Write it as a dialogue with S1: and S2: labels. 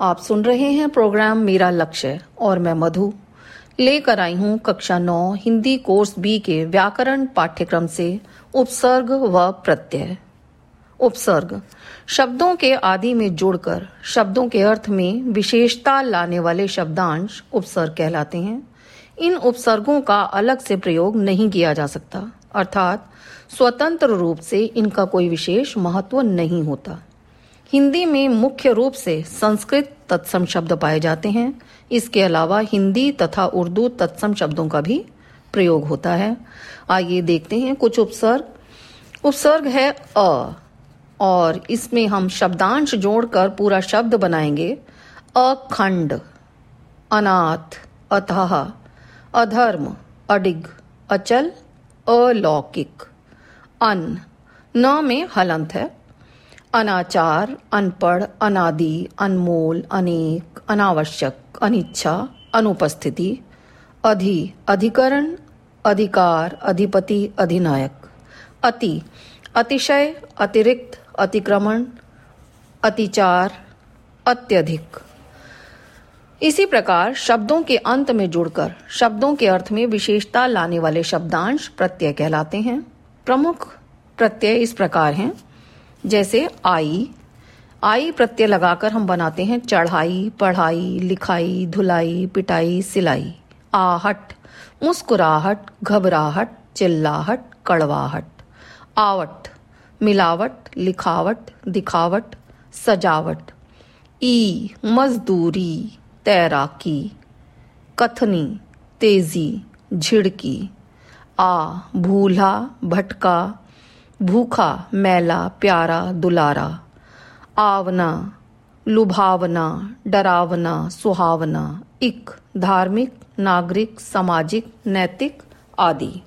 S1: आप सुन रहे हैं प्रोग्राम मेरा लक्ष्य और मैं मधु। लेकर आई हूँ कक्षा नौ, हिंदी कोर्स बी के व्याकरण पाठ्यक्रम से उपसर्ग व प्रत्यय। उपसर्ग, शब्दों के आदि में जुड़कर, शब्दों के अर्थ में विशेषता लाने वाले शब्दांश उपसर्ग कहलाते हैं। इन उपसर्गों का अलग से प्रयोग नहीं किया जा सकता, अर्थात स्वतंत्र रूप से इनका कोई विशेष महत्व नहीं होता। हिंदी में मुख्य रूप से संस्कृत तत्सम शब्द पाए जाते हैं। इसके अलावा हिंदी तथा उर्दू तत्सम शब्दों का भी प्रयोग होता है। आइए देखते हैं कुछ उपसर्ग। उपसर्ग है अ, और इसमें हम शब्दांश जोड़कर पूरा शब्द बनाएँगे। अखंड, अनाथ, अथाह, अधर्म, अडिग, अचल, अलौकिक, अन। न में हलंत है। अनाचार, अनपढ़, अनादि, अनमोल, अनेक, अनावश्यक, अनिच्छा, अनुपस्थिति, अधि, अधिकरण, अधिकार, अधिपति, अधिनायक, अति, अतिशय, अतिरिक्त, अतिक्रमण, अतिचार, अत्यधिक। इसी प्रकार शब्दों के अंत में जुड़कर, शब्दों के अर्थ में विशेषता लाने वाले शब्दांश प्रत्यय कहलाते हैं। प्रमुख प्रत्यय इस प्रकार हैं। जैसे आई आई प्रत्यय लगाकर हम बनाते हैं चढ़ाई, पढ़ाई, लिखाई, धुलाई, पिटाई, सिलाई। आहट मुस्कुराहट, घबराहट, चिल्लाहट, कड़वाहट। आवट, मिलावट, लिखावट, दिखावट, सजावट। ई, मजदूरी, तैराकी। कथनी, तेज़ी, झिड़की। आ, भूला, भटका भूखा मैला प्यारा दुलारा। आवना लुभावना डरावना सुहावना इक धार्मिक नागरिक सामाजिक नैतिक आदि।